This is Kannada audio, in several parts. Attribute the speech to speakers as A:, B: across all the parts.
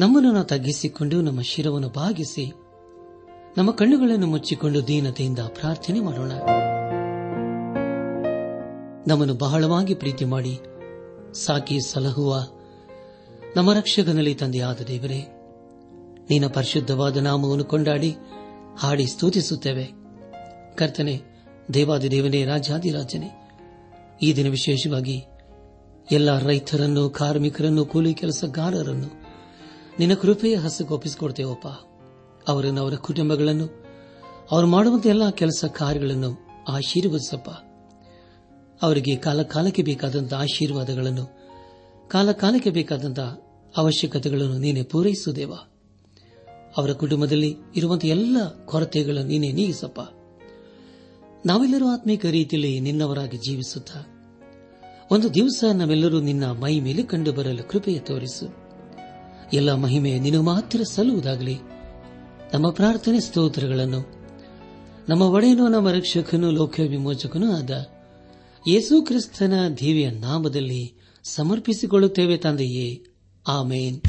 A: ನಮ್ಮನ್ನು ನಾವು ತಗ್ಗಿಸಿಕೊಂಡು ನಮ್ಮ ಶಿರವನ್ನು ಭಾಗಿಸಿ ನಮ್ಮ ಕಣ್ಣುಗಳನ್ನು ಮುಚ್ಚಿಕೊಂಡು ದೀನತೆಯಿಂದ ಪ್ರಾರ್ಥನೆ ಮಾಡೋಣ. ನಮ್ಮನ್ನು ಬಹಳವಾಗಿ ಪ್ರೀತಿ ಮಾಡಿ, ಸಾಕಿ ಸಲಹುವ ನಮ್ಮ ರಕ್ಷಕನಲ್ಲಿ ತಂದೆಯಾದ ದೇವರೇ, ನಿನ್ನ ಪರಿಶುದ್ಧವಾದ ನಾಮವನ್ನು ಕೊಂಡಾಡಿ, ಹಾಡಿ ಸ್ತುತಿಸುತ್ತೇವೆ. ಕರ್ತನೆ, ದೇವಾದಿದೇವನೇ ರಾಜಾದಿರಾಜನೇ ಈ ದಿನ ವಿಶೇಷವಾಗಿ ಎಲ್ಲ ರೈತರನ್ನು, ಕಾರ್ಮಿಕರನ್ನು, ಕೂಲಿ ಕೆಲಸಗಾರರನ್ನು ನಿನ್ನ ಕೃಪೆಯ ಹಸಗೊಪ್ಪಿಸಿಕೊಡ್ತೇವಪ್ಪ ಅವರನ್ನು ಅವರ ಕುಟುಂಬಗಳನ್ನು, ಅವರು ಮಾಡುವಂತ ಎಲ್ಲ ಕೆಲಸ ಕಾರ್ಯಗಳನ್ನು ಆಶೀರ್ವದಿಸಪ್ಪ. ಅವರಿಗೆ ಕಾಲ ಕಾಲಕ್ಕೆ ಬೇಕಾದಂತಹ ಆಶೀರ್ವಾದಗಳನ್ನು, ಕಾಲ ಕಾಲಕ್ಕೆ ಬೇಕಾದಂತಹ ಅವಶ್ಯಕತೆಗಳನ್ನು ನೀನೆ ಪೂರೈಸುದೇವ ಅವರ ಕುಟುಂಬದಲ್ಲಿ ಇರುವಂತಹ ಎಲ್ಲ ಕೊರತೆಗಳನ್ನು ನೀನೆ ನೀಗಿಸಪ್ಪ. ನಾವೆಲ್ಲರೂ ಆತ್ಮೀಕ ರೀತಿಯಲ್ಲಿ ನಿನ್ನವರಾಗಿ ಜೀವಿಸುತ್ತಾ, ಒಂದು ದಿವಸ ನಾವೆಲ್ಲರೂ ನಿನ್ನ ಮೈ ಮೇಲೆ ಕಂಡು ಬರಲು ಕೃಪೆಯ ತೋರಿಸು. ಎಲ್ಲ ಮಹಿಮೆ ನಿನಗೆ ಮಾತ್ರ ಸಲ್ಲುವುದಾಗಲಿ. ನಮ್ಮ ಪ್ರಾರ್ಥನೆ ಸ್ತೋತ್ರಗಳನ್ನು. ನಮ್ಮ ಒಡೆಯನು, ನಮ್ಮ ರಕ್ಷಕನು ಲೋಕ ವಿಮೋಚಕನೂ ಆದ ಯೇಸು ಕ್ರಿಸ್ತನ ದೇವಿಯ ನಾಮದಲ್ಲಿ ಸಮರ್ಪಿಸಿಕೊಳ್ಳುತ್ತೇವೆ ತಂದೆಯೇ. ಆಮೇನ್.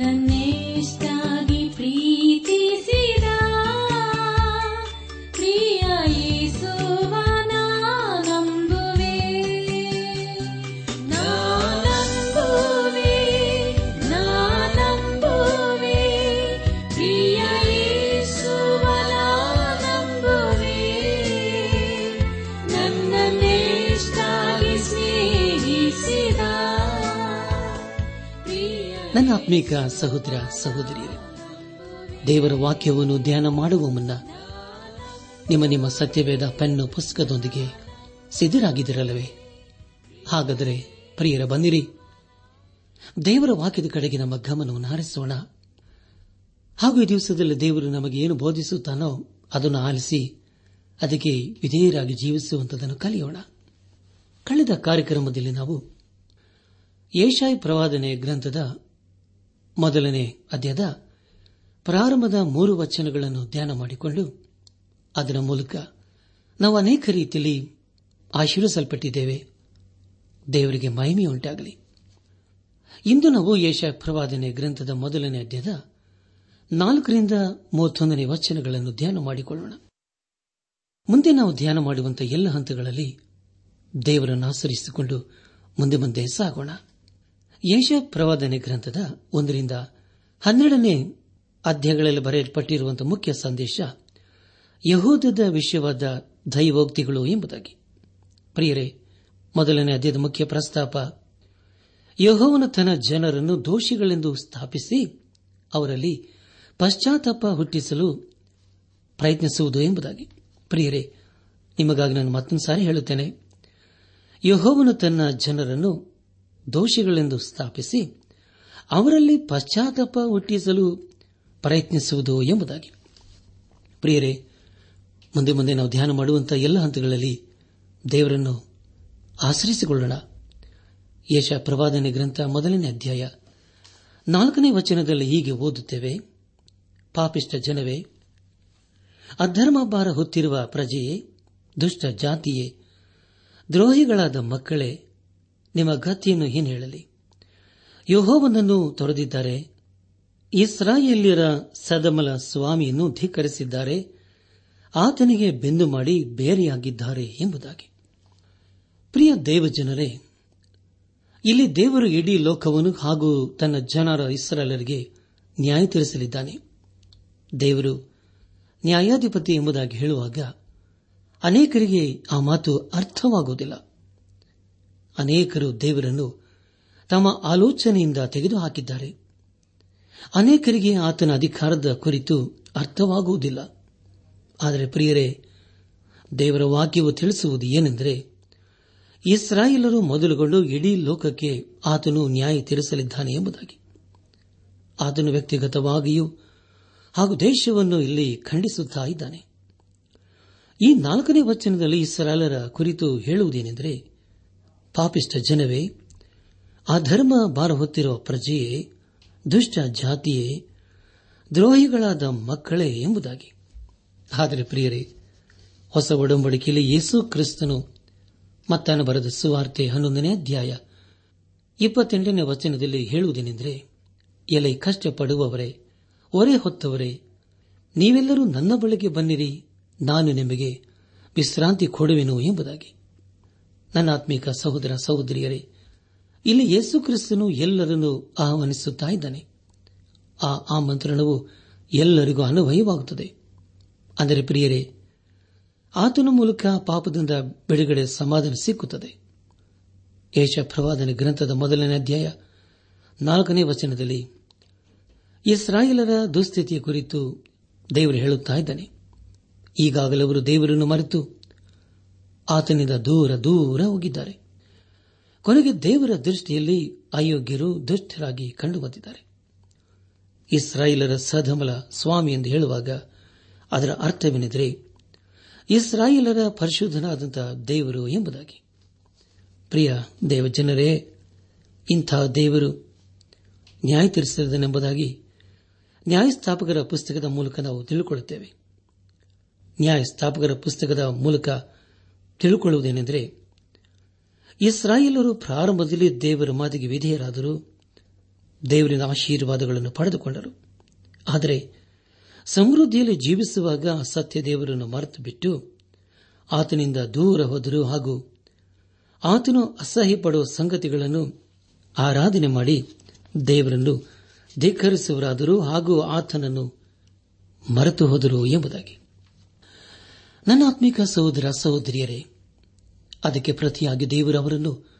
A: Indonesia ಆತ್ಮೀಕ ಸಹೋದರ ಸಹೋದರಿಯರೇ, ದೇವರ ವಾಕ್ಯವನ್ನು ಧ್ಯಾನ ಮಾಡುವ ಮುನ್ನ ನಿಮ್ಮ ನಿಮ್ಮ ಸತ್ಯವೇದ ಪೆನ್ನು ಪುಸ್ತಕದೊಂದಿಗೆ ಸಿದ್ಧರಾಗಿದ್ದಿರಲ್ಲವೇ? ಹಾಗಾದರೆ ಪ್ರಿಯರ ಬಂದಿರಿ. ದೇವರ ವಾಕ್ಯದ ಕಡೆಗೆ ನಮ್ಮ ಗಮನವನ್ನು ಹರಿಸೋಣ. ಹಾಗೂ ಈ ದಿವಸದಲ್ಲಿ ದೇವರು ನಮಗೆ ಏನು ಬೋಧಿಸುತ್ತಾನೋ ಅದನ್ನು ಆಲಿಸಿ ಅದಕ್ಕೆ ವಿಧೇಯರಾಗಿ ಜೀವಿಸುವಂತದನ್ನು ಕಲಿಯೋಣ. ಕಳೆದ ಕಾರ್ಯಕ್ರಮದಲ್ಲಿ ನಾವು ಏಷಾಯಿ ಪ್ರವಾದನೆ ಗ್ರಂಥದ ಮೊದಲನೇ ಅಧ್ಯಾಯದ ಪ್ರಾರಂಭದ ಮೂರು ವಚನಗಳನ್ನು ಧ್ಯಾನ ಮಾಡಿಕೊಂಡು ಅದರ ಮೂಲಕ ನಾವು ಅನೇಕ ರೀತಿಯಲ್ಲಿ ಆಶೀರ್ವಿಸಲ್ಪಟ್ಟಿದ್ದೇವೆ. ದೇವರಿಗೆ ಮಹಿಮೆಯುಂಟಾಗಲಿ. ಇಂದು ನಾವು ಯಶ ಪ್ರವಾದನೆ ಗ್ರಂಥದ ಮೊದಲನೇ ಅಧ್ಯಾಯದ ನಾಲ್ಕರಿಂದ ಮೂವತ್ತೊಂದನೇ ವಚನಗಳನ್ನು ಧ್ಯಾನ ಮಾಡಿಕೊಳ್ಳೋಣ. ಮುಂದೆ ನಾವು ಧ್ಯಾನ ಮಾಡುವಂತಹ ಎಲ್ಲ ಹಂತಗಳಲ್ಲಿ ದೇವರನ್ನು ಆಚರಿಸಿಕೊಂಡು ಮುಂದೆ ಮುಂದೆ ಸಾಗೋಣ. ಯೇಷ ಪ್ರವಾದನೆ ಗ್ರಂಥದ ಒಂದರಿಂದ ಹನ್ನೆರಡನೇ ಅಧ್ಯಾಯಗಳಲ್ಲಿ ಬರೆಯಲ್ಪಟ್ಟಿರುವಂತಹ ಮುಖ್ಯ ಸಂದೇಶ, ಯಹೂದದ ವಿಷಯವಾದ ದೈವೋಕ್ತಿಗಳು ಎಂಬುದಾಗಿ. ಪ್ರಿಯರೇ, ಮೊದಲನೇ ಅಧ್ಯಯದ ಮುಖ್ಯ ಪ್ರಸ್ತಾಪ, ಯಹೋವನ ತನ್ನ ಜನರನ್ನು ದೋಷಿಗಳೆಂದು ಸ್ಥಾಪಿಸಿ ಅವರಲ್ಲಿ ಪಶ್ಚಾತ್ತಾಪ ಹುಟ್ಟಿಸಲು ಪ್ರಯತ್ನಿಸುವುದು ಎಂಬುದಾಗಿ. ಪ್ರಿಯರೇ, ನಿಮಗಾಗಿ ನಾನು ಮತ್ತೊಂದು ಸಾರಿ ಹೇಳುತ್ತೇನೆ, ಯಹೋವನು ತನ್ನ ಜನರನ್ನು ದೋಷಿಗಳೆಂದು ಸ್ಥಾಪಿಸಿ ಅವರಲ್ಲಿ ಪಶ್ಚಾತ್ತಾಪ ಹುಟ್ಟಿಸಲು ಪ್ರಯತ್ನಿಸುವುದು ಎಂಬುದಾಗಿ. ಪ್ರಿಯರೇ, ಮುಂದೆ ಮುಂದೆ ನಾವು ಧ್ಯಾನ ಮಾಡುವಂತಹ ಎಲ್ಲ ಹಂತಗಳಲ್ಲಿ ದೇವರನ್ನು ಆಶ್ರಯಿಸಿಕೊಳ್ಳೋಣ. ಯಶ ಪ್ರವಾದನೆ ಗ್ರಂಥ ಮೊದಲನೇ ಅಧ್ಯಾಯ ನಾಲ್ಕನೇ ವಚನದಲ್ಲಿ ಹೀಗೆ ಓದುತ್ತೇವೆ. ಪಾಪಿಷ್ಟ ಜನವೇ ಅಧರ್ಮ ಭಾರ ಹೊತ್ತಿರುವ ಪ್ರಜೆಯೇ, ದುಷ್ಟ ಜಾತಿಯೇ, ದ್ರೋಹಿಗಳಾದ ಮಕ್ಕಳೇ ನಿಮ್ಮ ಗತಿಯನ್ನು ಏನು ಹೇಳಲಿ? ಯಹೋವನನ್ನು ತೊರೆದಿದ್ದಾರೆ, ಇಸ್ರಾಯೇಲ್ಯರ ಸದಮಲ ಸ್ವಾಮಿಯನ್ನು ಧಿಕ್ಕರಿಸಿದ್ದಾರೆ, ಆತನಿಗೆ ಬೆಂದು ಮಾಡಿ ಬೇರೆಯಾಗಿದ್ದಾರೆ ಎಂಬುದಾಗಿ. ಪ್ರಿಯ ದೇವಜನರೇ, ಇಲ್ಲಿ ದೇವರು ಇಡೀ ಲೋಕವನ್ನು ಹಾಗೂ ತನ್ನ ಜನರ ಇಸ್ರಾಲರಿಗೆ ನ್ಯಾಯ ತೀರಿಸಲಿದ್ದಾನೆ ದೇವರು ನ್ಯಾಯಾಧಿಪತಿ ಎಂಬುದಾಗಿ ಹೇಳುವಾಗ ಅನೇಕರಿಗೆ ಆ ಮಾತು ಅರ್ಥವಾಗುವುದಿಲ್ಲ. ಅನೇಕರು ದೇವರನ್ನು ತಮ್ಮ ಆಲೋಚನೆಯಿಂದ ತೆಗೆದುಹಾಕಿದ್ದಾರೆ. ಅನೇಕರಿಗೆ ಆತನ ಅಧಿಕಾರದ ಕುರಿತು ಅರ್ಥವಾಗುವುದಿಲ್ಲ. ಆದರೆ ಪ್ರಿಯರೇ, ದೇವರ ವಾಕ್ಯವು ತಿಳಿಸುವುದು ಏನೆಂದರೆ, ಇಸ್ರಾಯೇಲರು ಮೊದಲುಗೊಂಡು ಇಡೀ ಲೋಕಕ್ಕೆ ಆತನು ನ್ಯಾಯ ತೀರಿಸಲಿದ್ದಾನೆ ಎಂಬುದಾಗಿ. ಆತನು ವ್ಯಕ್ತಿಗತವಾಗಿಯೂ ಹಾಗೂ ದೇಶವನ್ನು ಇಲ್ಲಿ ಖಂಡಿಸುತ್ತಾ ಇದ್ದಾನೆ. ಈ ನಾಲ್ಕನೇ ವಚನದಲ್ಲಿ ಇಸ್ರಾಯೇಲರ ಕುರಿತು ಹೇಳುವುದೇನೆಂದರೆ ಪಾಪಿಷ್ಟ ಜನವೇ, ಆ ಧರ್ಮ ಬಾರ ಹೊತ್ತಿರುವ ಪ್ರಜೆಯೇ, ದುಷ್ಟ ಜಾತಿಯೇ, ದ್ರೋಹಿಗಳಾದ ಮಕ್ಕಳೇ ಎಂಬುದಾಗಿ. ಆದರೆ ಪ್ರಿಯರೇ, ಹೊಸ ಒಡಂಬಡಿಕೆಯಲ್ಲಿ ಯೇಸು ಕ್ರಿಸ್ತನು ಮತ್ತಾನ ಬರೆದ ಸುವಾರ್ತೆ ಹನ್ನೊಂದನೇ ಅಧ್ಯಾಯ ಇಪ್ಪತ್ತೆಂಟನೇ ವಚನದಲ್ಲಿ ಹೇಳುವುದೇನೆಂದರೆ, ಎಲೆ ಕಷ್ಟಪಡುವವರೇ ಒರೆ ಹೊತ್ತವರೇ, ನೀವೆಲ್ಲರೂ ನನ್ನ ಬಳಿಗೆ ಬನ್ನಿರಿ, ನಾನು ನಿಮಗೆ ವಿಶ್ರಾಂತಿ ಕೊಡುವೆನು ಎಂಬುದಾಗಿ. ನನ್ನ ಆತ್ಮೀಕ ಸಹೋದರ ಸಹೋದರಿಯರೇ, ಇಲ್ಲಿ ಯೇಸು ಕ್ರಿಸ್ತನು ಎಲ್ಲರನ್ನೂ ಆಹ್ವಾನಿಸುತ್ತಾ ಇದ್ದಾನೆ. ಆ ಆಮಂತ್ರಣವು ಎಲ್ಲರಿಗೂ ಅನ್ವಯವಾಗುತ್ತದೆ. ಅಂದರೆ ಪ್ರಿಯರೇ, ಆತನ ಮೂಲಕ ಪಾಪದಿಂದ ಬಿಡುಗಡೆ ಸಮಾಧಾನ ಸಿಕ್ಕುತ್ತದೆ. ಏಷ ಪ್ರವಾದನ ಗ್ರಂಥದ ಮೊದಲನೇ ಅಧ್ಯಾಯ ನಾಲ್ಕನೇ ವಚನದಲ್ಲಿ ಇಸ್ರಾಯೇಲರ ದುಸ್ಥಿತಿಯ ಕುರಿತು ದೇವರು ಹೇಳುತ್ತಾ ಇದ್ದಾನೆ. ಈಗಾಗಲೇ ಅವರು ದೇವರನ್ನು ಮರೆತು ಆತನಿಂದ ದೂರ ದೂರ ಹೋಗಿದ್ದಾರೆ. ಕೊನೆಗೆ ದೇವರ ದೃಷ್ಟಿಯಲ್ಲಿ ಅಯೋಗ್ಯರು ದುಷ್ಟರಾಗಿ ಕಂಡುಬಂದಿದ್ದಾರೆ. ಇಸ್ರಾಯೇಲರ ಸಧಮಲ ಸ್ವಾಮಿ ಎಂದು ಹೇಳುವಾಗ ಅದರ ಅರ್ಥವೇನೆಂದರೆ, ಇಸ್ರಾಯೇಲರ ಪರಿಶುದ್ಧನಾದಂಥ ದೇವರು ಎಂಬುದಾಗಿ. ಪ್ರಿಯ ದೇವಜನರೇ, ಇಂಥ ದೇವರು ನ್ಯಾಯ ತೀರಿಸಿದನೆಂಬುದಾಗಿ ನ್ಯಾಯಸ್ಥಾಪಕರ ಪುಸ್ತಕದ ಮೂಲಕ ನಾವು ತಿಳಿದುಕೊಳ್ಳುತ್ತೇವೆ ನ್ಯಾಯಸ್ಥಾಪಕರ ಪುಸ್ತಕದ ಮೂಲಕ ತಿಳಿದುಕೊಳ್ಳುವುದೇನೆಂದರೆ ಇಸ್ರಾಯೇಲರು ಪ್ರಾರಂಭದಲ್ಲಿ ದೇವರ ಮಾತಿಗೆ ವಿಧೇಯರಾದರು ದೇವರಿನ ಆಶೀರ್ವಾದಗಳನ್ನು ಪಡೆದುಕೊಂಡರು. ಆದರೆ, ಸಮೃದ್ಧಿಯಲ್ಲಿ ಜೀವಿಸುವಾಗ ಸತ್ಯ ದೇವರನ್ನು ಮರೆತು ಬಿಟ್ಟು ಆತನಿಂದ ದೂರ ಹೋದರು ಹಾಗೂ ಆತನು ಅಸಹ್ಯಪಡುವ ಸಂಗತಿಗಳನ್ನು ಆರಾಧನೆ ಮಾಡಿ ದೇವರನ್ನು ಧಿಕ್ಕರಿಸುವರಾದರು ಹಾಗೂ ಆತನನ್ನು ಮರೆತು ಹೋದರು ಎಂಬುದಾಗಿ. ನನ್ನ ಆತ್ಮಿಕ ಸಹೋದರ ಸಹೋದರಿಯರೇ ಅದಕ್ಕೆ ಪ್ರತಿಯಾಗಿ ದೇವರು ಅವರನ್ನು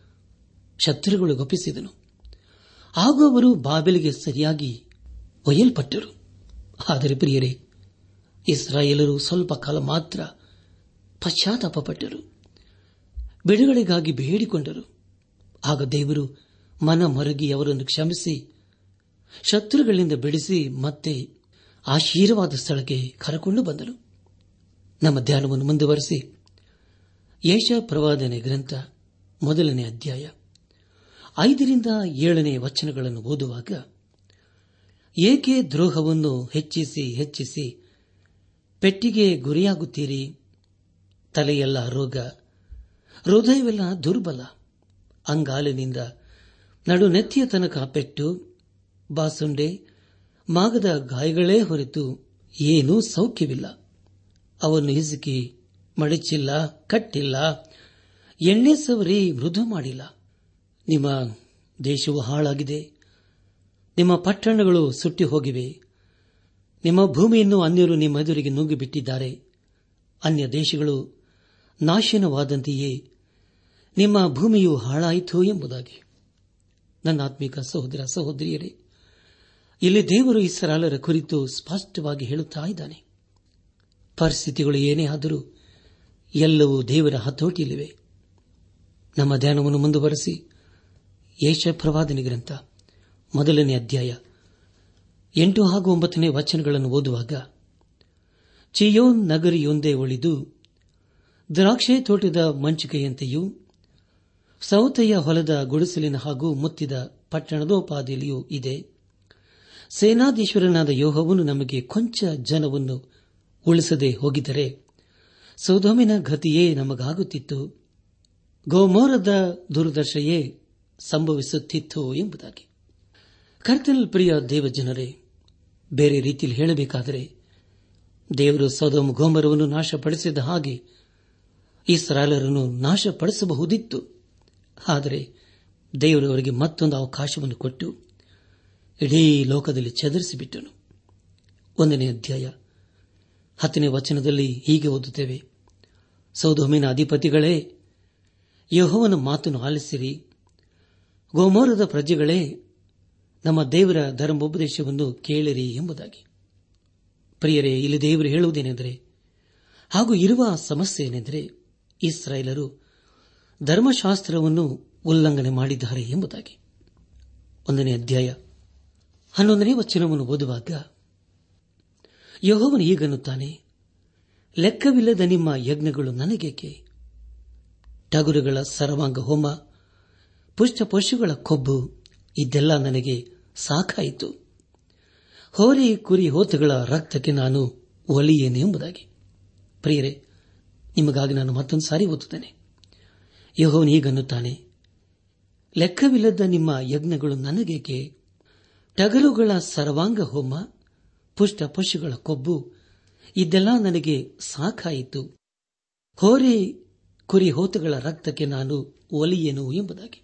A: ಶತ್ರುಗಳು ಗಪ್ಪಿಸಿದನು ಹಾಗೂ ಅವರು ಬಾಬೆಲಿಗೆ ಸರಿಯಾಗಿ ಒಯ್ಯಲ್ಪಟ್ಟರು. ಆದರೆ ಪ್ರಿಯರೇ, ಇಸ್ರಾಯೇಲರು ಸ್ವಲ್ಪ ಕಾಲ ಮಾತ್ರ ಪಶ್ಚಾತ್ತಾಪಪಟ್ಟರು. ಬಿಡುಗಡೆಗಾಗಿ ಬೇಡಿಕೊಂಡರು. ಆಗ ದೇವರು ಮನ ಮರಗಿ ಅವರನ್ನು ಕ್ಷಮಿಸಿ, ಶತ್ರುಗಳಿಂದ ಬಿಡಿಸಿ ಮತ್ತೆ ಆಶೀರ್ವಾದ ಸ್ಥಳಕ್ಕೆ ಕರಕೊಂಡು ಬಂದನು. ನಮ್ಮ ಧ್ಯಾನವನ್ನು ಮುಂದುವರೆಸಿ. ಯೇಷ ಪ್ರವಾದನೆ ಗ್ರಂಥ ಮೊದಲನೇ ಅಧ್ಯಾಯ. ಐದರಿಂದ ಏಳನೇ ವಚನಗಳನ್ನು ಓದುವಾಗ, ಏಕೆ ದ್ರೋಹವನ್ನು ಹೆಚ್ಚಿಸಿ ಹೆಚ್ಚಿಸಿ ಪೆಟ್ಟಿಗೆ ಗುರಿಯಾಗುತ್ತೀರಿ? ತಲೆಯೆಲ್ಲ ರೋಗ, ಹೃದಯವೆಲ್ಲ ದುರ್ಬಲ, ಅಂಗಾಲಿನಿಂದ ನಡು ನೆತ್ತಿಯ ತನಕ ಪೆಟ್ಟು, ಬಾಸುಂಡೆ, ಮಾಗದ ಗಾಯಗಳೇ ಹೊರತು ಏನೂ ಸೌಖ್ಯವಿಲ್ಲ. ಅವನ್ನು ಹಿಸುಕಿ ಮಡಚಿಲ್ಲ, ಕಟ್ಟಿಲ್ಲ ಎಣ್ಣೆ ಸವರಿ ಮೃದು ಮಾಡಿಲ್ಲ. ನಿಮ್ಮ ದೇಶವು ಹಾಳಾಗಿದೆ. ನಿಮ್ಮ ಪಟ್ಟಣಗಳು ಸುಟ್ಟಿ ಹೋಗಿವೆ. ನಿಮ್ಮ ಭೂಮಿಯನ್ನು ಅನ್ಯರು ನಿಮ್ಮ ಎದುರಿಗೆ ನುಗ್ಗಿಬಿಟ್ಟಿದ್ದಾರೆ ಅನ್ಯ ದೇಶಗಳು ನಾಶನವಾದಂತೆಯೇ ನಿಮ್ಮ ಭೂಮಿಯು ಹಾಳಾಯಿತು ಎಂಬುದಾಗಿ. ನನ್ನ ಆತ್ಮಿಕ ಸಹೋದರ ಸಹೋದರಿಯರೇ, ಇಲ್ಲಿ ದೇವರು ಇಸರಾಲರ ಕುರಿತು ಸ್ಪಷ್ಟವಾಗಿ ಹೇಳುತ್ತಾ ಇದ್ದಾನೆ. ಪರಿಸ್ಥಿತಿಗಳು ಏನೇ ಆದರೂ ಎಲ್ಲವೂ ದೇವರ ಹತೋಟಿಯಲ್ಲಿವೆ. ನಮ್ಮ ಧ್ಯಾನವನ್ನು ಮುಂದುವರೆಸಿ. ಯೇಷ ಗ್ರಂಥ, ಮೊದಲನೇ ಅಧ್ಯಾಯ, ಎಂಟು ಹಾಗೂ ಒಂಬತ್ತನೇ ವಚನಗಳನ್ನು ಓದುವಾಗ, ಚಿಯೋನ್ ನಗರಿಯೊಂದೇ ಉಳಿದು ದ್ರಾಕ್ಷೆ ತೋಟದ ಮಂಚಿಕೆಯಂತೆಯೂ ಸೌತೆಯ ಹೊಲದ ಗುಡಿಸಲಿನ ಹಾಗೂ ಮುತ್ತಿದ ಪಟ್ಟಣದೋಪಾದಿಯಲ್ಲಿಯೂ ಇದೆ. ಸೇನಾಧೀಶ್ವರನಾದ ಯೋಹವನ್ನು ನಮಗೆ ಕೊಂಚ ಜನವನ್ನು ಉಳಿಸದೆ ಹೋಗಿದ್ದರೆ ಸೌಧಮಿನ ಗತಿಯೇ ನಮಗಾಗುತ್ತಿತ್ತು. ಗೋಮೋರದ ದುರ್ದಶೆಯೇ ಸಂಭವಿಸುತ್ತಿತ್ತು ಎಂಬುದಾಗಿ. ಕರ್ತಲ್ ಪ್ರಿಯ ದೇವಜನರೇ, ಬೇರೆ ರೀತಿಯಲ್ಲಿ ಹೇಳಬೇಕಾದರೆ, ದೇವರು ಸೋದೋಮ ಗೋಮರವನ್ನು ನಾಶಪಡಿಸಿದ ಹಾಗೆ ಇಸ್ರಾಲರನ್ನು ನಾಶಪಡಿಸಬಹುದಿತ್ತು. ಆದರೆ ದೇವರು ಅವರಿಗೆ ಮತ್ತೊಂದು ಅವಕಾಶವನ್ನು ಕೊಟ್ಟು ಇಡೀ ಲೋಕದಲ್ಲಿ ಚದರಿಸಿಬಿಟ್ಟನು. ಒಂದನೇ ಅಧ್ಯಾಯ ಹತ್ತನೇ ವಚನದಲ್ಲಿ ಹೀಗೆ ಓದುತ್ತೇವೆ. ಸೌದೋಮಿನ ಅಧಿಪತಿಗಳೇ, ಯಹೋವನ ಮಾತನ್ನು ಆಲಿಸಿರಿ. ಗೋಮೋರದ ಪ್ರಜೆಗಳೇ, ನಮ್ಮ ದೇವರ ಧರ್ಮೋಪದೇಶವನ್ನು ಕೇಳಿರಿ ಎಂಬುದಾಗಿ. ಪ್ರಿಯರೇ, ಇಲ್ಲಿ ದೇವರು ಹೇಳುವುದೇನೆಂದರೆ, ಹಾಗೂ ಇರುವ ಸಮಸ್ಯೆ ಏನೆಂದರೆ ಇಸ್ರಾಯೇಲರು ಧರ್ಮಶಾಸ್ತ್ರವನ್ನು ಉಲ್ಲಂಘನೆ ಮಾಡಿದ್ದಾರೆ ಎಂಬುದಾಗಿ. ಒಂದನೇ ಅಧ್ಯಾಯ, ಹನ್ನೊಂದನೇ ವಚನವನ್ನು ಓದುವಾಗ, ಯಹೋವನು ಈಗನ್ನುತ್ತಾನೆ ಲೆಕ್ಕವಿಲ್ಲದ ನಿಮ್ಮ ಯಜ್ಞಗಳು ನನಗೇಕೆ? ಟಗುರುಗಳ ಸರ್ವಾಂಗ ಹೋಮ ಪುಷ್ಟ ಪಶುಗಳ ಕೊಬ್ಬು, ಇದೆಲ್ಲ ನನಗೆ ಸಾಕಾಯಿತು. ಹೋರಿ ಕುರಿ ಹೋತುಗಳ ರಕ್ತಕ್ಕೆ ನಾನು ಒಲಿಯೇನೆ ಎಂಬುದಾಗಿ. ಪ್ರಿಯರೇ, ನಿಮಗಾಗಿ ನಾನು ಮತ್ತೊಂದು ಸಾರಿ ಓದುತ್ತೇನೆ. ಯಹೋನ್ ಈಗನ್ನುತ್ತಾನೆ ಲೆಕ್ಕವಿಲ್ಲದ ನಿಮ್ಮ ಯಜ್ಞಗಳು ನನಗೇಕೆ? ಟಗರುಗಳ ಸರ್ವಾಂಗ ಹೋಮ ಪುಷ್ಟ ಪಶುಗಳ ಕೊಬ್ಬು ಇದೆಲ್ಲ ನನಗೆ ಸಾಕಾಯಿತು. ಹೋರಿ ಕುರಿ ಹೋತುಗಳ ರಕ್ತಕ್ಕೆ ನಾನು ಒಲಿಯೇನು ಎಂಬುದಾಗಿ.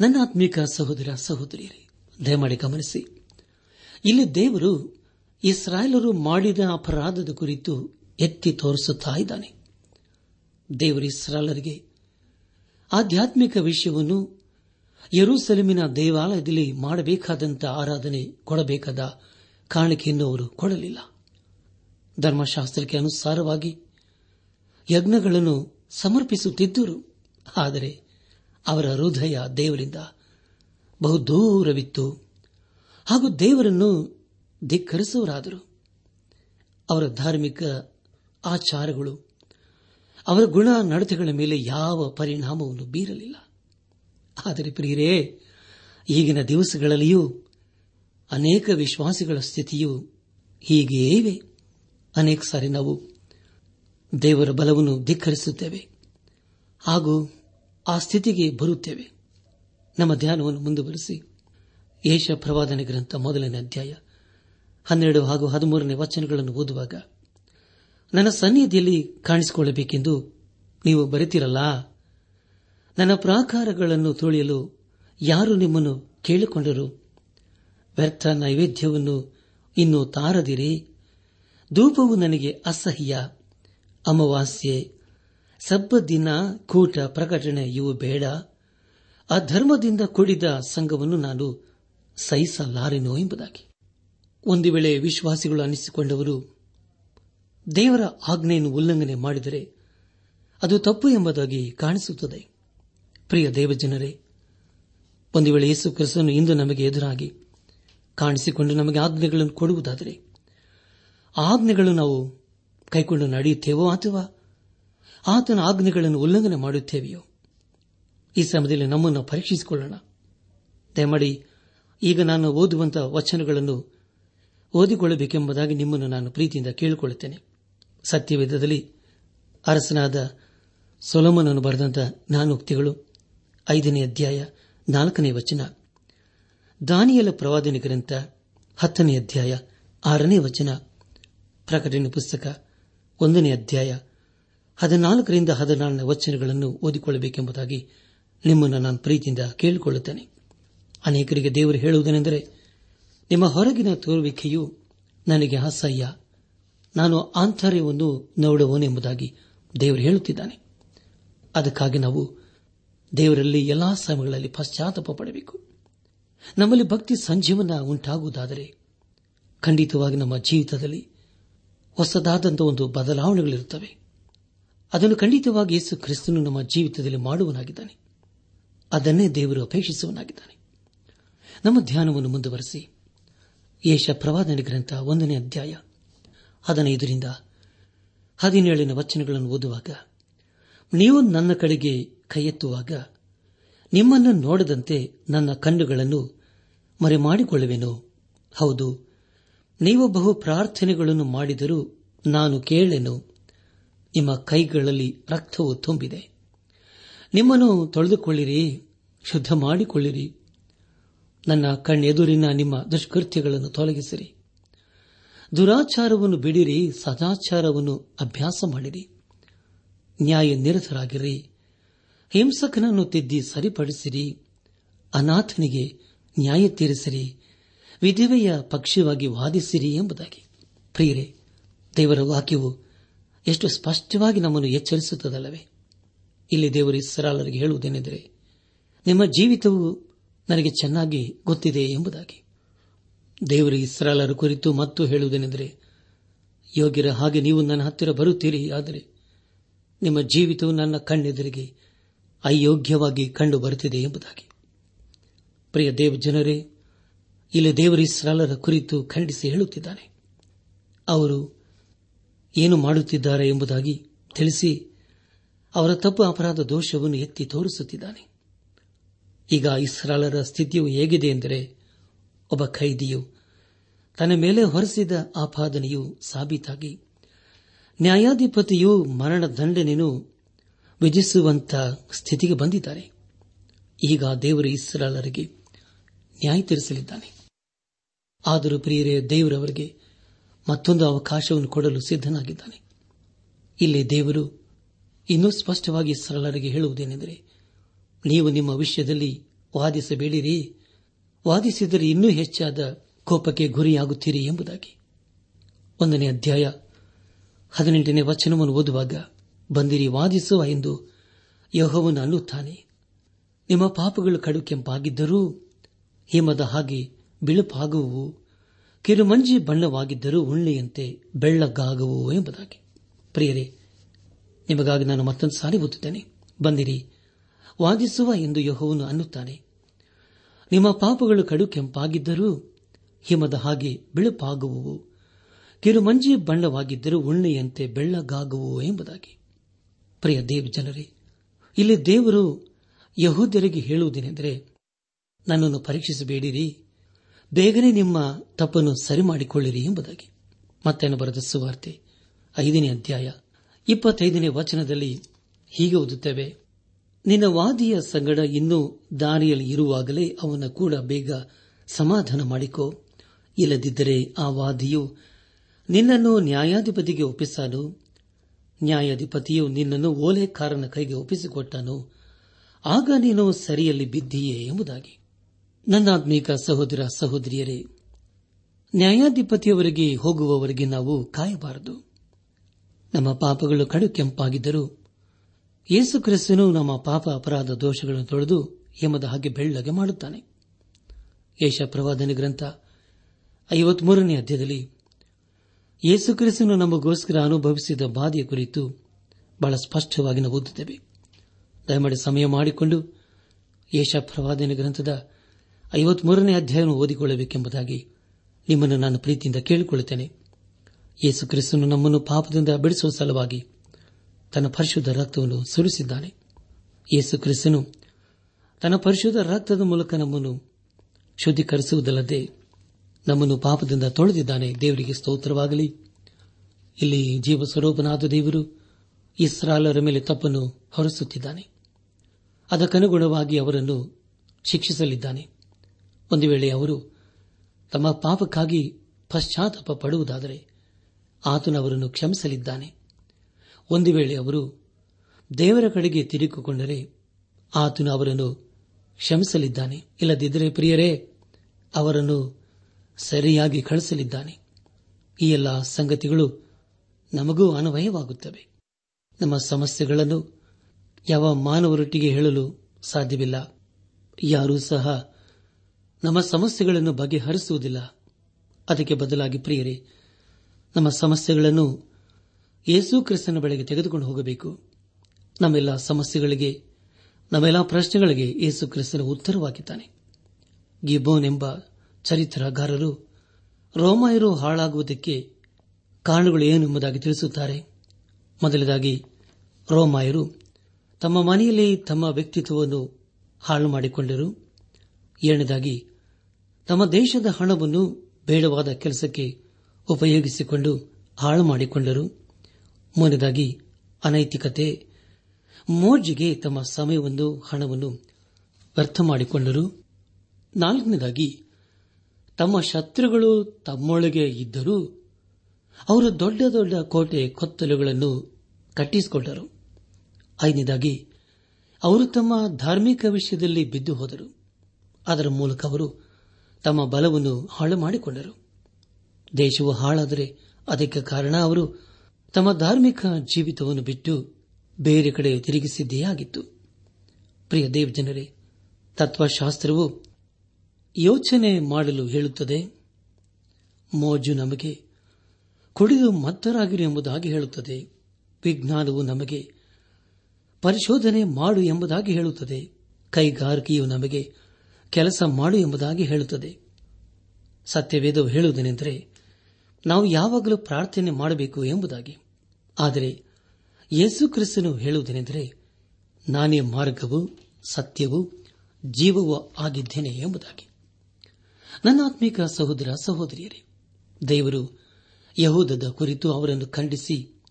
A: ನನ್ನ ಆತ್ಮಿಕ ಸಹೋದರ ಸಹೋದರಿಯರೇ, ದಯಮಾಡಿ ಗಮನಿಸಿ. ಇಲ್ಲಿ ದೇವರು ಇಸ್ರಾಯೇಲರು ಮಾಡಿದ ಅಪರಾಧದ ಕುರಿತು ಎತ್ತಿ ತೋರಿಸುತ್ತಾ ಇದ್ದಾನೆ. ದೇವರು ಇಸ್ರಾಲರಿಗೆ ಆಧ್ಯಾತ್ಮಿಕ ವಿಷಯವನ್ನು ಯರೂಸೆಲೆಮಿನ ದೇವಾಲಯದಲ್ಲಿ ಮಾಡಬೇಕಾದಂಥ ಆರಾಧನೆ ಕೊಡಬೇಕಾದ ಕಾಣಿಕೆಯನ್ನು ಅವರು ಕೊಡಲಿಲ್ಲ. ಧರ್ಮಶಾಸ್ತ್ರಕ್ಕೆ ಅನುಸಾರವಾಗಿ ಯಜ್ಞಗಳನ್ನು ಸಮರ್ಪಿಸುತ್ತಿದ್ದರು. ಆದರೆ ಅವರ ಹೃದಯ ದೇವರಿಂದ ಬಹುದೂರವಿತ್ತು ಹಾಗೂ ದೇವರನ್ನು ಧಿಕ್ಕರಿಸುವರಾದರು ಅವರ ಧಾರ್ಮಿಕ ಆಚಾರಗಳು, ಅವರ ಗುಣ ನಡತೆಗಳ ಮೇಲೆ ಯಾವ ಪರಿಣಾಮವನ್ನು ಬೀರಲಿಲ್ಲ. ಆದರೆ ಪ್ರಿಯರೇ, ಈಗಿನ ದಿವಸಗಳಲ್ಲಿಯೂ ಅನೇಕ ವಿಶ್ವಾಸಿಗಳ ಸ್ಥಿತಿಯು ಹೀಗೆಯೇ ಇವೆ. ಅನೇಕ ಸಾರಿ ನಾವು ದೇವರ ಬಲವನ್ನು ಧಿಕ್ಕರಿಸುತ್ತೇವೆ. ಹಾಗೂ ಆ ಸ್ಥಿತಿಗೆ ಬರುತ್ತೇವೆ. ನಮ್ಮ ಧ್ಯಾನವನ್ನು ಮುಂದುವರೆಸಿ. ಏಷ ಪ್ರವಾದನೆ ಗ್ರಂಥ ಮೊದಲನೇ ಅಧ್ಯಾಯ ಹನ್ನೆರಡು ಹಾಗೂ ಹದಿಮೂರನೇ ವಚನಗಳನ್ನು ಓದುವಾಗ, ನನ್ನ ಸನ್ನಿಧಿಯಲ್ಲಿ ಕಾಣಿಸಿಕೊಳ್ಳಬೇಕೆಂದು ನೀವು ಬರೆತಿರಲ್ಲ? ನನ್ನ ಪ್ರಾಕಾರಗಳನ್ನು ತುಳಿಯಲು ಯಾರು ನಿಮ್ಮನ್ನು ಕೇಳಿಕೊಂಡರು? ವ್ಯರ್ಥ ನೈವೇದ್ಯವನ್ನು ಇನ್ನೂ ತಾರದಿರಿ. ಧೂಪವು ನನಗೆ ಅಸಹ್ಯ. ಅಮಾವಾಸ್ಯೆ. ಸಬ್ಬ ದಿನ, ಕೂಟ, ಪ್ರಕಟಣೆ, ಇವು ಬೇಡ. ಆ ಧರ್ಮದಿಂದ ಕೂಡಿದ ಸಂಘವನ್ನು ನಾನು ಸಹಿಸಲಾರೆನೋ ಎಂಬುದಾಗಿ. ಒಂದು ವೇಳೆ ವಿಶ್ವಾಸಿಗಳು ಅನಿಸಿಕೊಂಡವರು, ದೇವರ ಆಜ್ಞೆಯನ್ನು ಉಲ್ಲಂಘನೆ ಮಾಡಿದರೆ ಅದು ತಪ್ಪು ಎಂಬುದಾಗಿ ಕಾಣಿಸುತ್ತದೆ. ಪ್ರಿಯ ದೇವಜನರೇ, ಒಂದು ವೇಳೆ ಯೇಸು ಕ್ರಿಸ್ತನು ಇಂದು ನಮಗೆ ಎದುರಾಗಿ ಕಾಣಿಸಿಕೊಂಡು ನಮಗೆ ಆಜ್ಞೆಗಳನ್ನು ಕೊಡುವುದಾದರೆ ಆಜ್ಞೆಗಳು ನಾವು ಕೈಕೊಂಡು ನಡೆಯುತ್ತೇವೋ ಅಥವಾ ಆತನ ಆಜ್ಞೆಗಳನ್ನು ಉಲ್ಲಂಘನೆ ಮಾಡುತ್ತೇವೆಯೋ? ಈ ಸಮಯದಲ್ಲಿ ನಮ್ಮನ್ನು ಪರೀಕ್ಷಿಸಿಕೊಳ್ಳೋಣ. ದಯಮಾಡಿ ಈಗ ನಾನು ಓದುವಂತಹ ವಚನಗಳನ್ನು ಓದಿಕೊಳ್ಳಬೇಕೆಂಬುದಾಗಿ ನಿಮ್ಮನ್ನು ನಾನು ಪ್ರೀತಿಯಿಂದ ಕೇಳಿಕೊಳ್ಳುತ್ತೇನೆ. ಸತ್ಯವೇದದಲ್ಲಿ ಅರಸನಾದ ಸೊಲೋಮನನ್ನು ಬರೆದಂತಹ ಜ್ಞಾನೋಕ್ತಿಗಳು ಐದನೇ ಅಧ್ಯಾಯ, ನಾಲ್ಕನೇ ವಚನ. ದಾನಿಯಲ ಪ್ರವಾದನೆ ಗ್ರಂಥ ಹತ್ತನೇ ಅಧ್ಯಾಯ, ಆರನೇ ವಚನ. ಪ್ರಕಟಣೆ ಪುಸ್ತಕ, ಒಂದನೇ ಅಧ್ಯಾಯ, ಹದಿನಾಲ್ಕರಿಂದ ಹದಿನಾರನೇ ವಚನಗಳನ್ನು ಓದಿಕೊಳ್ಳಬೇಕೆಂಬುದಾಗಿ ನಿಮ್ಮನ್ನು ನಾನು ಪ್ರೀತಿಯಿಂದ ಕೇಳಿಕೊಳ್ಳುತ್ತೇನೆ. ಅನೇಕರಿಗೆ ದೇವರು ಹೇಳುವುದೇನೆಂದರೆ, ನಿಮ್ಮ ಹೊರಗಿನ ತೋರುವಿಕೆಯು ನನಗೆ ಅಸಹ್ಯ, ನಾನು ಆಂತರ್ಯವನ್ನು ನೋಡುವನೆಂಬುದಾಗಿ ದೇವರು ಹೇಳುತ್ತಿದ್ದಾನೆ. ಅದಕ್ಕಾಗಿ ನಾವು ದೇವರಲ್ಲಿ ಎಲ್ಲಾ ಸಮಯಗಳಲ್ಲಿ ಪಶ್ಚಾತ್ತಾಪ ಪಡಬೇಕು. ನಮ್ಮಲ್ಲಿ ಭಕ್ತಿ ಸಂಜೀವನ ಉಂಟಾಗುವುದಾದರೆ, ಖಂಡಿತವಾಗಿ ನಮ್ಮ ಜೀವಿತದಲ್ಲಿ ಹೊಸದಾದಂತಹ ಒಂದು ಬದಲಾವಣೆಗಳಿರುತ್ತವೆ. ಅದನ್ನು ಖಂಡಿತವಾಗಿ ಯೇಸು ಕ್ರಿಸ್ತನು ನಮ್ಮ ಜೀವಿತದಲ್ಲಿ ಮಾಡುವನಾಗಿದ್ದಾನೆ ಅದನ್ನೇ ದೇವರು ಅಪೇಕ್ಷಿಸುವನಾಗಿದ್ದಾನೆ ನಮ್ಮ ಧ್ಯಾನವನ್ನು ಮುಂದುವರೆಸಿ. ಯೇಷ ಪ್ರವಾದನೆ ಗ್ರಂಥ ಒಂದನೇ ಅಧ್ಯಾಯ ಹದಿನೈದರಿಂದ ಹದಿನೇಳಿನ ವಚನಗಳನ್ನು ಓದುವಾಗ, ನೀವು ನನ್ನ ಕಡೆಗೆ ಕೈಯೆತ್ತುವಾಗ, ನಿಮ್ಮನ್ನು ನೋಡದಂತೆ ನನ್ನ ಕಣ್ಣುಗಳನ್ನು ಮರೆಮಾಡಿಕೊಳ್ಳುವೆನು. ಹೌದು ನೀವು ಬಹು ಪ್ರಾರ್ಥನೆಗಳನ್ನು ಮಾಡಿದರೂ ನಾನು ಕೇಳೆನು, ನಿಮ್ಮ ಕೈಗಳಲ್ಲಿ ರಕ್ತವು ತುಂಬಿದೆ. ನಿಮ್ಮನ್ನು ತೊಳೆದುಕೊಳ್ಳಿರಿ, ಶುದ್ಧ ಮಾಡಿಕೊಳ್ಳಿರಿ. ನನ್ನ ಕಣ್ಣೆದುರಿನ ನಿಮ್ಮ ದುಷ್ಕೃತ್ಯಗಳನ್ನು ತೊಲಗಿಸಿರಿ. ದುರಾಚಾರವನ್ನು ಬಿಡಿರಿ, ಸದಾಚಾರವನ್ನು ಅಭ್ಯಾಸ ಮಾಡಿರಿ. ನ್ಯಾಯ ನಿರತರಾಗಿರಿ ಹಿಂಸಕನನ್ನು ತಿದ್ದಿ ಸರಿಪಡಿಸಿರಿ. ಅನಾಥನಿಗೆ ನ್ಯಾಯ ತೀರಿಸಿರಿ. ವಿಧವೆಯ ಪಕ್ಷವಾಗಿ ವಾದಿಸಿರಿ ಎಂಬುದಾಗಿ. ಪ್ರಿಯರೇ, ದೇವರ ವಾಕ್ಯವು ಎಷ್ಟು ಸ್ಪಷ್ಟವಾಗಿ ನಮ್ಮನ್ನು ಎಚ್ಚರಿಸುತ್ತದಲ್ಲವೇ? ಇಲ್ಲಿ ದೇವರು ಇಸ್ರಾಲರಿಗೆ ಹೇಳುವುದೇನೆಂದರೆ, ನಿಮ್ಮ ಜೀವಿತವು ನನಗೆ ಚೆನ್ನಾಗಿ ಗೊತ್ತಿದೆ ಎಂಬುದಾಗಿ. ದೇವರು ಇಸ್ರಾಲರ ಕುರಿತು ಮತ್ತು ಹೇಳುವುದೇನೆಂದರೆ, ಯೋಗ್ಯರ ಹಾಗೆ ನೀವು ನನ್ನ ಹತ್ತಿರ ಬರುತ್ತೀರಿ, ಆದರೆ ನಿಮ್ಮ ಜೀವಿತವು ನನ್ನ ಕಣ್ಣೆದುರಿಗೆ ಅಯೋಗ್ಯವಾಗಿ ಕಂಡು ಬರುತ್ತಿದೆ ಎಂಬುದಾಗಿ. ಪ್ರಿಯ ದೇವ ಜನರೇ ಇಲ್ಲಿ ದೇವರ ಇಸ್ರಾಲರ ಕುರಿತು ಖಂಡಿಸಿ ಹೇಳುತ್ತಿದ್ದಾನೆ. ಅವರು ಏನು ಮಾಡುತ್ತಿದ್ದಾರೆ ಎಂಬುದಾಗಿ ತಿಳಿಸಿ ಅವರ ತಪ್ಪು ಅಪರಾಧ ದೋಷವನ್ನು ಎತ್ತಿ ತೋರಿಸುತ್ತಿದ್ದಾನೆ. ಈಗ ಇಸ್ರಾಲರ ಸ್ಥಿತಿಯು ಹೇಗಿದೆ ಎಂದರೆ ಒಬ್ಬ ಖೈದಿಯು ತನ್ನ ಮೇಲೆ ಹೊರಿಸಿದ ಆಪಾದನೆಯು ಸಾಬೀತಾಗಿ ನ್ಯಾಯಾಧಿಪತಿಯು ಮರಣ ದಂಡನೆಯನ್ನು ವಿಧಿಸುವಂತ ಸ್ಥಿತಿಗೆ ಬಂದಿದ್ದಾರೆ. ಈಗ ದೇವರು ಇಸ್ರಾಲರಿಗೆ ನ್ಯಾಯ ತೀರಿಸಲಿದ್ದಾನೆ. ಆದರೂ ಪ್ರಿಯರೇ ದೇವರವರಿಗೆ ಮತ್ತೊಂದು ಅವಕಾಶವನ್ನು ಕೊಡಲು ಸಿದ್ದನಾಗಿದ್ದಾನೆ ಇಲ್ಲಿ ದೇವರು ಇನ್ನೂ ಸ್ಪಷ್ಟವಾಗಿ ಸರಳರಿಗೆ ಹೇಳುವುದೇನೆಂದರೆ, ನೀವು ನಿಮ್ಮ ವಿಷಯದಲ್ಲಿ ವಾದಿಸಬೇಡಿರಿ. ವಾದಿಸಿದರೆ ಇನ್ನೂ ಹೆಚ್ಚಾದ ಕೋಪಕ್ಕೆ ಗುರಿಯಾಗುತ್ತೀರಿ ಎಂಬುದಾಗಿ. ಒಂದನೇ ಅಧ್ಯಾಯ ಹದಿನೆಂಟನೇ ವಚನವನ್ನು ಓದುವಾಗ, ಬಂದಿರಿ, ವಾದಿಸುವ ಎಂದು ಯಹೋವನ್ನು ಅನ್ನುತ್ತಾನೆ. ನಿಮ್ಮ ಪಾಪಗಳು ಕಡು ಕೆಂಪಾಗಿದ್ದರೂ ಹಿಮದ ಹಾಗೆ ಬಿಳುಪಾಗುವು ಕಿರುಮಂಜಿ ಬಣ್ಣವಾಗಿದ್ದರೂ ಉಣ್ಣೆಯಂತೆ ಬೆಳ್ಳಗಾಗುವು ಎಂಬುದಾಗಿ. ಪ್ರಿಯರೇ, ನಿಮಗಾಗಿ ನಾನು ಮತ್ತೊಂದು ಸಾರಿ ಓದುತ್ತೇನೆ. ಬಂದಿರಿ, ವಾದಿಸುವ ಎಂದು ಯಹೋವನು ಅನ್ನುತ್ತಾನೆ. ನಿಮ್ಮ ಪಾಪಗಳು ಕಡು ಕೆಂಪಾಗಿದ್ದರೂ ಹಿಮದ ಹಾಗೆ ಬಿಳುಪಾಗುವು ಕಿರುಮಂಜಿ ಬಣ್ಣವಾಗಿದ್ದರೂ ಉಣ್ಣೆಯಂತೆ ಬೆಳ್ಳಗಾಗುವು ಎಂಬುದಾಗಿ. ಪ್ರಿಯ ದೇವ್ ಜನರೇ ಇಲ್ಲಿ ದೇವರು ಯಹೂದ್ಯರಿಗೆ ಹೇಳುವುದೇನೆಂದರೆ, ನನ್ನನ್ನು ಪರೀಕ್ಷಿಸಬೇಡಿರಿ ಬೇಗನೆ ನಿಮ್ಮ ತಪ್ಪನ್ನು ಸರಿ ಮಾಡಿಕೊಳ್ಳಿರಿ ಎಂಬುದಾಗಿ. ಮತ್ತೇನು ಬರೆದ ಸುವಾರ್ತೆ, ಐದನೇ ಅಧ್ಯಾಯ, ಇಪ್ಪತ್ತೈದನೇ ವಚನದಲ್ಲಿ ಹೀಗೆ ಓದುತ್ತೇವೆ. ನಿನ್ನ ವಾದಿಯ ಸಂಗಡ ಇನ್ನೂ ದಾರಿಯಲ್ಲಿ ಇರುವಾಗಲೇ ಅವನ ಕೂಡ ಬೇಗ ಸಮಾಧಾನ ಮಾಡಿಕೊ. ಇಲ್ಲದಿದ್ದರೆ ಆ ವಾದಿಯು ನಿನ್ನನ್ನು ನ್ಯಾಯಾಧಿಪತಿಗೆ ಒಪ್ಪಿಸಾನು. ನ್ಯಾಯಾಧಿಪತಿಯು ನಿನ್ನನ್ನು ಓಲೆಕಾರನ ಕೈಗೆ ಒಪ್ಪಿಸಿಕೊಟ್ಟನು. ಆಗ ನೀನು ಸರಿಯಲ್ಲಿ ಬಿದ್ದೀಯೇ ಎಂಬುದಾಗಿ. ನನ್ನಾತ್ಮೀಕ ಸಹೋದರ ಸಹೋದರಿಯರೇ, ನ್ಯಾಯಾಧಿಪತಿಯವರಿಗೆ ಹೋಗುವವರೆಗೆ ನಾವು ಕಾಯಬಾರದು. ನಮ್ಮ ಪಾಪಗಳು ಕಡು ಕೆಂಪಾಗಿದ್ದರೂ ಯೇಸು ಕ್ರಿಸ್ತನು ನಮ್ಮ ಪಾಪ ಅಪರಾಧ ದೋಷಗಳನ್ನು ತೊಳೆದು ಯಮದ ಹಾಗೆ ಬೆಳ್ಳಗೆ ಮಾಡುತ್ತಾನೆ. ಯೇಷ ಪ್ರವಾದನೆ ಗ್ರಂಥ ಐವತ್ಮೂರನೇ ಅಧ್ಯಾಯದಲ್ಲಿ ಯೇಸು ಕ್ರಿಸ್ತನು ನಮಗೋಸ್ಕರ ಅನುಭವಿಸಿದ ಬಾಧೆಯ ಕುರಿತು ಬಹಳ ಸ್ಪಷ್ಟವಾಗಿ ನಾವು ಓದುತ್ತೇವೆ. ದಯಮಾಡಿ ಸಮಯ ಮಾಡಿಕೊಂಡು ಯೇಷ ಪ್ರವಾದನೆ ಗ್ರಂಥದ ಐವತ್ಮೂರನೇ ಅಧ್ಯಾಯವನ್ನು ಓದಿಕೊಳ್ಳಬೇಕೆಂಬುದಾಗಿ ನಿಮ್ಮನ್ನು ನಾನು ಪ್ರೀತಿಯಿಂದ ಕೇಳಿಕೊಳ್ಳುತ್ತೇನೆ. ಯೇಸು ಕ್ರಿಸ್ತನು ನಮ್ಮನ್ನು ಪಾಪದಿಂದ ಬಿಡಿಸುವ ಸಲುವಾಗಿ ತನ್ನ ಪರಿಶುದ್ಧ ರಕ್ತವನ್ನು ಸುರಿಸಿದ್ದಾನೆ. ಯೇಸು ಕ್ರಿಸ್ತನು ತನ್ನ ಪರಿಶುದ್ಧ ರಕ್ತದ ಮೂಲಕ ನಮ್ಮನ್ನು ಶುದ್ಧೀಕರಿಸುವುದಲ್ಲದೆ ನಮ್ಮನ್ನು ಪಾಪದಿಂದ ತೊಳೆದಿದ್ದಾನೆ. ದೇವರಿಗೆ ಸ್ತೋತ್ರವಾಗಲಿ. ಇಲ್ಲಿ ಜೀವ ಸ್ವರೂಪನಾದ ದೇವರು ಇಸ್ರಾಲರ ಮೇಲೆ ತಪ್ಪನ್ನು ಹೊರಸುತ್ತಿದ್ದಾನೆ. ಅದಕ್ಕನುಗುಣವಾಗಿ ಅವರನ್ನು ಶಿಕ್ಷಿಸಲಿದ್ದಾನೆ. ಒಂದು ವೇಳೆ ಅವರು ತಮ್ಮ ಪಾಪಕ್ಕಾಗಿ ಪಶ್ಚಾತ್ತಾಪ ಪಡುವುದಾದರೆ ಆತನು ಅವರನ್ನು ಕ್ಷಮಿಸಲಿದ್ದಾನೆ. ಒಂದು ವೇಳೆ ಅವರು ದೇವರ ಕಡೆಗೆ ತಿರುಗಿಕೊಂಡರೆ ಆತನು ಅವರನ್ನು ಕ್ಷಮಿಸಲಿದ್ದಾನೆ. ಇಲ್ಲದಿದ್ದರೆ ಪ್ರಿಯರೇ, ಅವರನ್ನು ಸರಿಯಾಗಿ ಕಳಿಸಲಿದ್ದಾನೆ. ಈ ಎಲ್ಲ ಸಂಗತಿಗಳು ನಮಗೂ ಅನ್ವಯವಾಗುತ್ತವೆ. ನಮ್ಮ ಸಮಸ್ಯೆಗಳನ್ನು ಯಾವ ಮಾನವರೊಟ್ಟಿಗೆ ಹೇಳಲು ಸಾಧ್ಯವಿಲ್ಲ. ಯಾರೂ ಸಹ ನಮ್ಮ ಸಮಸ್ಯೆಗಳನ್ನು ಬಗೆಹರಿಸುವುದಿಲ್ಲ. ಅದಕ್ಕೆ ಬದಲಾಗಿ ಪ್ರಿಯರೇ, ನಮ್ಮ ಸಮಸ್ಯೆಗಳನ್ನು ಯೇಸು ಕ್ರಿಸ್ತನ ಬಳಿಗೆ ತೆಗೆದುಕೊಂಡು ಹೋಗಬೇಕು. ನಮ್ಮೆಲ್ಲ ಸಮಸ್ಯೆಗಳಿಗೆ, ನಮ್ಮೆಲ್ಲ ಪ್ರಶ್ನೆಗಳಿಗೆ ಯೇಸು ಕ್ರಿಸ್ತನ ಉತ್ತರವಾಗಿದ್ದಾನೆ. ಗಿಬೋನ್ ಎಂಬ ಚರಿತ್ರಗಾರರು ರೋಮಾಯರು ಹಾಳಾಗುವುದಕ್ಕೆ ಕಾರಣಗಳು ಏನು ಎಂಬುದಾಗಿ ತಿಳಿಸುತ್ತಾರೆ. ಮೊದಲದಾಗಿ ರೋಮಾಯರು ತಮ್ಮ ಮನೆಯಲ್ಲಿ ತಮ್ಮ ವ್ಯಕ್ತಿತ್ವವನ್ನು ಹಾಳು ಮಾಡಿಕೊಂಡರು. ಎರಡನೇದಾಗಿ ತಮ್ಮ ದೇಶದ ಹಣವನ್ನು ಬೇಡವಾದ ಕೆಲಸಕ್ಕೆ ಉಪಯೋಗಿಸಿಕೊಂಡು ಹಾಳು ಮಾಡಿಕೊಂಡರು. ಮೂರನೇದಾಗಿ, ಅನೈತಿಕತೆ. ಮೋಜಿಗೆ ತಮ್ಮ ಸಮಯವನ್ನು, ಹಣವನ್ನು ವ್ಯರ್ಥ ಮಾಡಿಕೊಂಡರು. ನಾಲ್ಕನೇದಾಗಿ, ತಮ್ಮ ಶತ್ರುಗಳು ತಮ್ಮೊಳಗೆ ಇದ್ದರೂ ಅವರು ದೊಡ್ಡ ದೊಡ್ಡ ಕೋಟೆ ಕೊತ್ತಲುಗಳನ್ನು ಕಟ್ಟಿಸಿಕೊಂಡರು. ಐದನೇದಾಗಿ, ಅವರು ತಮ್ಮ ಧಾರ್ಮಿಕ ವಿಷಯದಲ್ಲಿ ಬಿದ್ದು ಹೋದರು. ಅದರ ಮೂಲಕ ಅವರು ತಮ್ಮ ಬಲವನ್ನು ಹಾಳು ಮಾಡಿಕೊಂಡರು. ದೇಶವು ಹಾಳಾದರೆ ಅದಕ್ಕೆ ಕಾರಣ ಅವರು ತಮ್ಮ ಧಾರ್ಮಿಕ ಜೀವಿತವನ್ನು ಬಿಟ್ಟು ಬೇರೆ ಕಡೆ ತಿರುಗಿಸಿದ್ದೇ ಆಗಿತ್ತು ಪ್ರಿಯ ದೇವಜನರೇ, ತತ್ವಶಾಸ್ತ್ರವು ಯೋಚನೆ ಮಾಡಲು ಹೇಳುತ್ತದೆ. ಮೋಜು ನಮಗೆ ಕುಡಿದು ಮತ್ತರಾಗಿರು ಎಂಬುದಾಗಿ ಹೇಳುತ್ತದೆ. ವಿಜ್ಞಾನವು ನಮಗೆ ಪರಿಶೋಧನೆ ಮಾಡು ಎಂಬುದಾಗಿ ಹೇಳುತ್ತದೆ. ಕೈಗಾರಿಕೆಯು ನಮಗೆ ಕೆಲಸ ಮಾಡು ಎಂಬುದಾಗಿ ಹೇಳುತ್ತದೆ. ಸತ್ಯವೇದವು ಹೇಳುವುದೇನೆಂದರೆ, ನಾವು ಯಾವಾಗಲೂ ಪ್ರಾರ್ಥನೆ ಮಾಡಬೇಕು ಎಂಬುದಾಗಿ. ಆದರೆ, ಯೇಸು ಕ್ರಿಸ್ತನು ಹೇಳುವುದೇನೆಂದರೆ, ನಾನೇ ಮಾರ್ಗವು, ಸತ್ಯವೂ, ಜೀವವೂ ಆಗಿದ್ದೇನೆ ಎಂಬುದಾಗಿ. ನನ್ನ ಆತ್ಮಿಕ ಸಹೋದರ, ಸಹೋದರಿಯರೇ, ದೇವರು ಯಹೂದದ ಕುರಿತು ಅವರನ್ನು ಖಂಡಿಸಿ,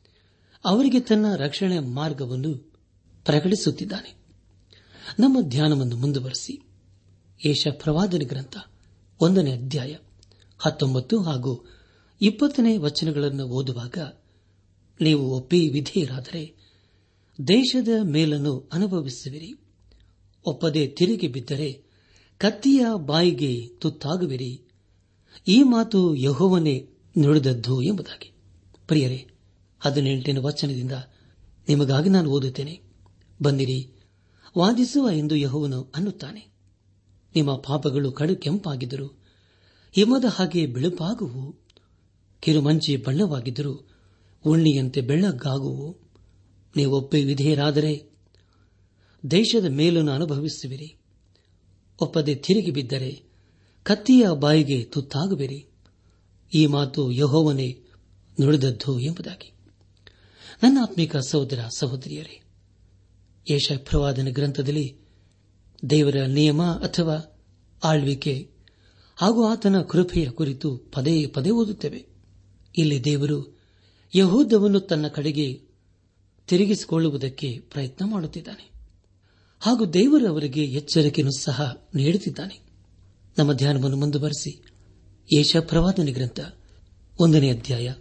A: ಅವರಿಗೆ ತನ್ನ ರಕ್ಷಣೆ ಮಾರ್ಗವನ್ನು ಪ್ರಕಟಿಸುತ್ತಿದ್ದಾನೆ. ನಮ್ಮ ಧ್ಯಾನವನ್ನು ಮುಂದುವರೆಸಿ. ಏಷ ಪ್ರವಾದನೆ ಗ್ರಂಥ, ಒಂದನೇ ಅಧ್ಯಾಯ, ಹತ್ತೊಂಬತ್ತು ಹಾಗೂ ಇಪ್ಪತ್ತನೇ ವಚನಗಳನ್ನು ಓದುವಾಗ ನೀವು ಒಪ್ಪಿ ವಿಧೇಯರಾದರೆ ದೇಶದ ಮೇಲನ್ನು ಅನುಭವಿಸುವಿರಿ. ಒಪ್ಪದೆ ತಿರುಗಿ ಬಿದ್ದರೆ ಕತ್ತಿಯ ಬಾಯಿಗೆ ತುತ್ತಾಗುವಿರಿ. ಈ ಮಾತು ಯಹೋವನೇ ನುಡಿದದ್ದು ಎಂಬುದಾಗಿ. ಪ್ರಿಯರೇ, ಹದಿನೆಂಟನೇ ವಚನದಿಂದ ನಿಮಗಾಗಿ ನಾನು ಓದುತ್ತೇನೆ. ಬಂದಿರಿ ವಾದಿಸುವ ಎಂದು ಯಹೋವನು ಅನ್ನುತ್ತಾನೆ. ನಿಮ್ಮ ಪಾಪಗಳು ಕಡು ಕೆಂಪಾಗಿದ್ದರು. ಹಿಮದ ಹಾಗೆ ಬಿಳುಪಾಗುವು. ಕಿರುಮಂಚಿ ಬಣ್ಣವಾಗಿದ್ದರು. ಉಣ್ಣಿಯಂತೆ ಬೆಳ್ಳಗಾಗುವು. ನೀವೊಪ್ಪೆ ವಿಧೇಯರಾದರೆ ದೇಶದ ಮೇಲನ್ನು ಅನುಭವಿಸುವಿರಿ. ಒಪ್ಪದೆ ತಿರುಗಿ ಬಿದ್ದರೆ ಕತ್ತಿಯ ಬಾಯಿಗೆ ತುತ್ತಾಗುವಿರಿ. ಈ ಮಾತು ಯಹೋವನೇ ನುಡಿದದ್ದು ಎಂಬುದಾಗಿ. ನನ್ನ ಆತ್ಮಿಕ ಸಹೋದರ ಸಹೋದರಿಯರೇ ಯಶಪ್ರವಾದನ ಗ್ರಂಥದಲ್ಲಿ ದೇವರ ನಿಯಮ ಅಥವಾ ಆಳ್ವಿಕೆ ಹಾಗೂ ಆತನ ಕೃಪೆಯ ಕುರಿತು ಪದೇ ಪದೇ ಓದುತ್ತೇವೆ. ಇಲ್ಲಿ ದೇವರು ಯಹೂದವನ್ನು ತನ್ನ ಕಡೆಗೆ ತಿರುಗಿಸಿಕೊಳ್ಳುವುದಕ್ಕೆ ಪ್ರಯತ್ನ ಮಾಡುತ್ತಿದ್ದಾನೆ. ಹಾಗೂ ದೇವರು ಅವರಿಗೆ ಎಚ್ಚರಿಕೆಯನ್ನು ಸಹ ನೀಡುತ್ತಿದ್ದಾನೆ. ನಮ್ಮ ಧ್ಯಾನವನ್ನು ಮುಂದುವರೆಸಿ ಏಷ ಪ್ರವಾದನೆ ಗ್ರಂಥ ಒಂದನೇ ಅಧ್ಯಾಯ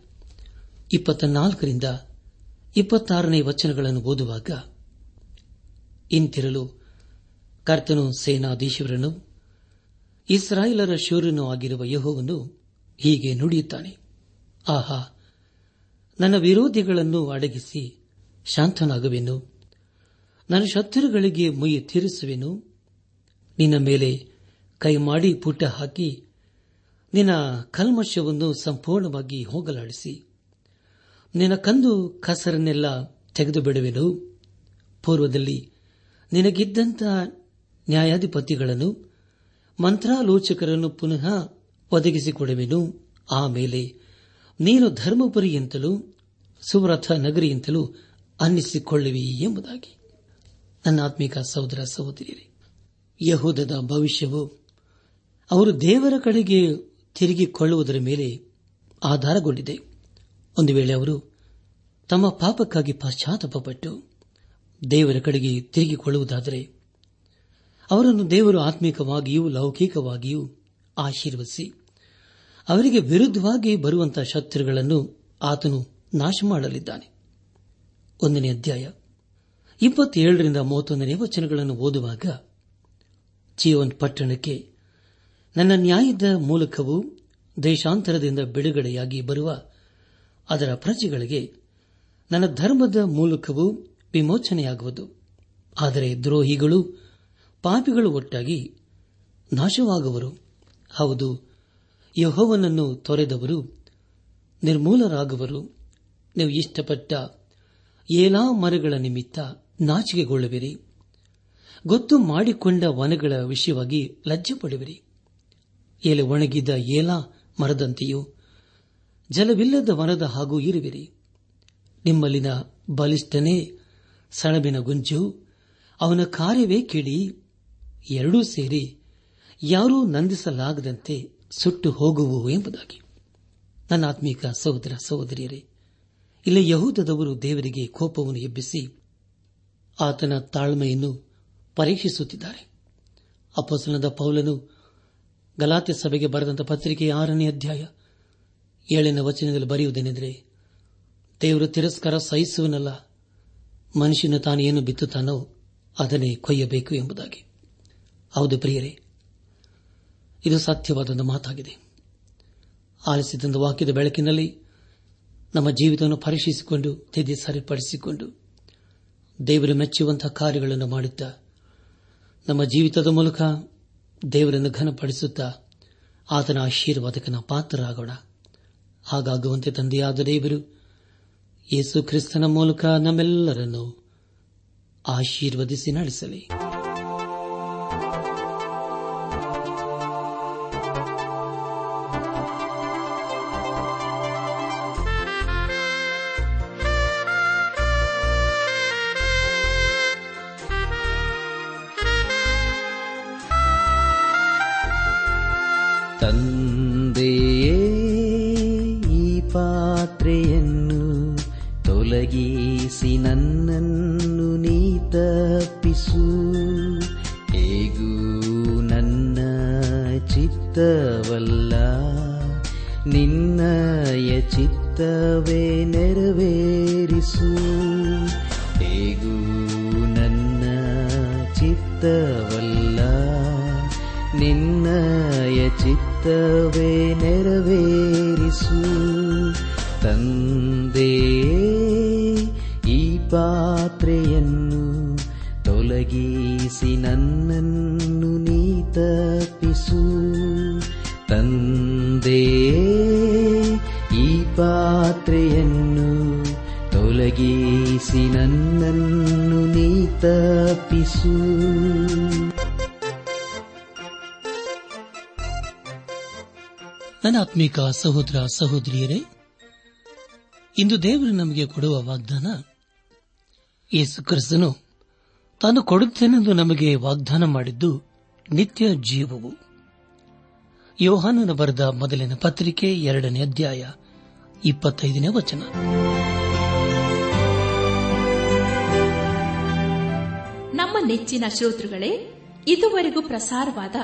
A: ಇಪ್ಪತ್ತ ನಾಲ್ಕರಿಂದ ಇಪ್ಪತ್ತಾರನೇ ವಚನಗಳನ್ನು ಓದುವಾಗ ಇಂತಿರಲು ಕರ್ತನು ಸೇನಾಧೀಶರನ್ನು ಇಸ್ರಾಯೇಲರ ಶೂರನೂ ಆಗಿರುವ ಯಹೋವನ್ನು ಹೀಗೆ ನುಡಿಯುತ್ತಾನೆ. ಆಹಾ, ನನ್ನ ವಿರೋಧಿಗಳನ್ನು ಅಡಗಿಸಿ ಶಾಂತನಾಗುವೆನು. ನನ್ನ ಶತ್ರುಗಳಿಗೆ ಮುಯಿ ತೀರಿಸುವೆನು. ನಿನ್ನ ಮೇಲೆ ಕೈ ಮಾಡಿ ಪುಟ್ಟ ಹಾಕಿ ನಿನ್ನ ಕಲ್ಮಶವನ್ನು ಸಂಪೂರ್ಣವಾಗಿ ಹೋಗಲಾಡಿಸಿ. ನಿನ್ನ ಕಂದು ಕಸರನ್ನೆಲ್ಲ ತೆಗೆದು ಬಿಡುವೆನು ಪೂರ್ವದಲ್ಲಿ ನಿನಗಿದ್ದಂಥ ನ್ಯಾಯಾಧಿಪತಿಗಳನ್ನು, ಮಂತ್ರಾಲೋಚಕರನ್ನು ಪುನಃ ಒದಗಿಸಿಕೊಡುವೆನು. ಆಮೇಲೆ ನೀನು ಧರ್ಮಪುರಿಯಂತಲೂ, ಸುವ್ರಥ ನಗರಿಯಂತಲೂ ಅನ್ನಿಸಿಕೊಳ್ಳುವಿ ಎಂಬುದಾಗಿ. ನನ್ನ ಆತ್ಮಿಕ ಸಹೋದರ ಸಹೋದರಿಯರೇ, ಯಹೂದದ ಭವಿಷ್ಯವು ಅವರು ದೇವರ ಕಡೆಗೆ ತಿರುಗಿಕೊಳ್ಳುವುದರ ಮೇಲೆ ಆಧಾರಗೊಂಡಿದೆ. ಒಂದು ವೇಳೆ ಅವರು ತಮ್ಮ ಪಾಪಕ್ಕಾಗಿ ಪಶ್ಚಾತ್ತಾಪಪಟ್ಟು ದೇವರ ಕಡೆಗೆ ತಿರುಗಿಕೊಳ್ಳುವುದಾದರೆ ಅವರನ್ನು ದೇವರು ಆತ್ಮಿಕವಾಗಿಯೂ, ಲೌಕಿಕವಾಗಿಯೂ ಆಶೀರ್ವದಿಸಿ, ಅವರಿಗೆ ವಿರುದ್ಧವಾಗಿ ಬರುವಂತಹ ಶತ್ರುಗಳನ್ನು ಆತನು ನಾಶ ಮಾಡಲಿದ್ದಾನೆ ಒಂದನೇ ಅಧ್ಯಾಯ ಇಪ್ಪತ್ತೇಳರಿಂದ ಮೂವತ್ತೊಂದನೇ ವಚನಗಳನ್ನು ಓದುವಾಗ ಜೀವನ್ ಪಟ್ಟಣಕ್ಕೆ, ನನ್ನ ನ್ಯಾಯದ ಮೂಲಕವೂ ದೇಶಾಂತರದಿಂದ ಬಿಡುಗಡೆಯಾಗಿ ಬರುವ ಅದರ ಪ್ರಜೆಗಳಿಗೆ ನನ್ನ ಧರ್ಮದ ಮೂಲಕವೂ ವಿಮೋಚನೆಯಾಗುವುದು. ಆದರೆ ದ್ರೋಹಿಗಳು ಪಾಪಿಗಳು ಒಟ್ಟಾಗಿ ನಾಶವಾಗುವರು. ಹೌದು, ಯಹೋವನನ್ನು ತೊರೆದವರು, ನಿರ್ಮೂಲರಾಗುವರು. ನೀವು ಇಷ್ಟಪಟ್ಟ ಏಲಾ ಮರಗಳ ನಿಮಿತ್ತ ನಾಚಿಕೆಗೊಳ್ಳುವಿರಿ. ಗೊತ್ತು ಮಾಡಿಕೊಂಡ ವನಗಳ ವಿಷಯವಾಗಿ ಲಜ್ಜೆ ಪಡುವಿರಿ ಎಲೆ ಒಣಗಿದ ಏಲಾ ಮರದಂತೆಯೂ ಜಲವಿಲ್ಲದ ವನದ ಹಾಗೂ ಇರುವಿರಿ. ನಿಮ್ಮಲ್ಲಿನ ಬಲಿಷ್ಠನೇ ಸಣಬಿನ ಗುಂಜು, ಅವನ ಕಾರ್ಯವೇ ಕಿಡಿ ಎರಡೂ ಸೇರಿ ಯಾರೂ ನಂದಿಸಲಾಗದಂತೆ ಸುಟ್ಟು ಹೋಗುವು ಎಂಬುದಾಗಿ. ನನ್ನ ಆತ್ಮೀಕ ಸಹೋದರ ಸಹೋದರಿಯರೇ, ಇಲ್ಲಿ ಯಹೂದದವರು ದೇವರಿಗೆ ಕೋಪವನ್ನು ಎಬ್ಬಿಸಿ ಆತನ ತಾಳ್ಮೆಯನ್ನು ಪರೀಕ್ಷಿಸುತ್ತಿದ್ದಾರೆ. ಅಪಸನದ ಪೌಲನು ಗಲಾತೆ ಸಭೆಗೆ ಬರೆದಂತ ಪತ್ರಿಕೆ ಆರನೇ ಅಧ್ಯಾಯ ಏಳನೇ ವಚನದಲ್ಲಿ ಬರೆಯುವುದೇನೆಂದರೆ, ದೇವರು ತಿರಸ್ಕಾರ ಸಹಿಸುವನಲ್ಲ, ಮನುಷ್ಯನ ತಾನೇನು ಬಿತ್ತುತ್ತಾನೋ ಅದನ್ನೇ ಕೊಯ್ಯಬೇಕು ಎಂಬುದಾಗಿ. ಹೌದು ಪ್ರಿಯರೇ, ಇದು ಸತ್ಯವಾದ ಮಾತಾಗಿದೆ. ಆಲಿಸಿದಂತ ವಾಕ್ಯದ ಬೆಳಕಿನಲ್ಲಿ ನಮ್ಮ ಜೀವಿತವನ್ನು ಪರೀಕ್ಷಿಸಿಕೊಂಡು, ತಿದ್ದಿ ಸರಿಪಡಿಸಿಕೊಂಡು, ದೇವರು ಮೆಚ್ಚುವಂತಹ ಕಾರ್ಯಗಳನ್ನು ಮಾಡುತ್ತಾ, ನಮ್ಮ ಜೀವಿತದ ಮೂಲಕ ದೇವರನ್ನು ಘನಪಡಿಸುತ್ತಾ, ಆತನ ಆಶೀರ್ವಾದಕನ ಪಾತ್ರರಾಗೋಣ. ಹಾಗಾಗುವಂತೆ ತಂದೆಯಾದ ದೇವರು ಯೇಸು ಕ್ರಿಸ್ತನ ಮೂಲಕ ನಮ್ಮೆಲ್ಲರನ್ನು ಆಶೀರ್ವದಿಸಿ ನಡೆಸಲಿ.
B: ಹೇಗೂ ನನ್ನ ಚಿತ್ತವಲ್ಲ ನಿನ್ನಯ ಚಿತ್ತವೇ ನೆರವೇರಿಸು. ಹೇಗೂ ನನ್ನ ಚಿತ್ತವಲ್ಲ ನಿನ್ನಯ ಚಿತ್ತವೇ ನೆರವೇರಿಸು. ತಂದೆ ತೊಲಗಿಸಿ ನನ್ನನ್ನು ನೀ ತಪ್ಪಿಸು. ತಂದೆ ಈ ಪಾತ್ರೆಯನ್ನು ತೊಲಗಿಸಿ ನನ್ನನ್ನು ನೀ ತಪ್ಪಿಸು.
A: ನನ್ನ ಆತ್ಮಿಕ ಸಹೋದರ ಸಹೋದರಿಯರೇ, ಇಂದು ದೇವರು ನಮಗೆ ಕೊಡುವ ವಾಗ್ದಾನ, ಯೇಸು ಕ್ರಿಸ್ತನು ತಾನು ಕೊಡುತ್ತೇನೆಂದು ನಮಗೆ ವಾಗ್ದಾನ ಮಾಡಿದ್ದು ನಿತ್ಯ ಜೀವವು. ಯೋಹಾನನ ಬರೆದ ಮೊದಲಿನ ಪತ್ರಿಕೆ ಎರಡನೇ ಅಧ್ಯಾಯ ಇಪ್ಪತ್ತೈದನೇ ವಚನ.
C: ನಮ್ಮ ನೆಚ್ಚಿನ ಶ್ರೋತೃಗಳೇ, ಇದುವರೆಗೂ ಪ್ರಸಾರವಾದ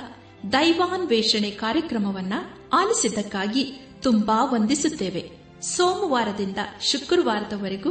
C: ದೈವಾನ್ವೇಷಣೆ ಕಾರ್ಯಕ್ರಮವನ್ನ ಆಲಿಸಿದ್ದಕ್ಕಾಗಿ ತುಂಬಾ ವಂದಿಸುತ್ತೇವೆ. ಸೋಮವಾರದಿಂದ ಶುಕ್ರವಾರದವರೆಗೂ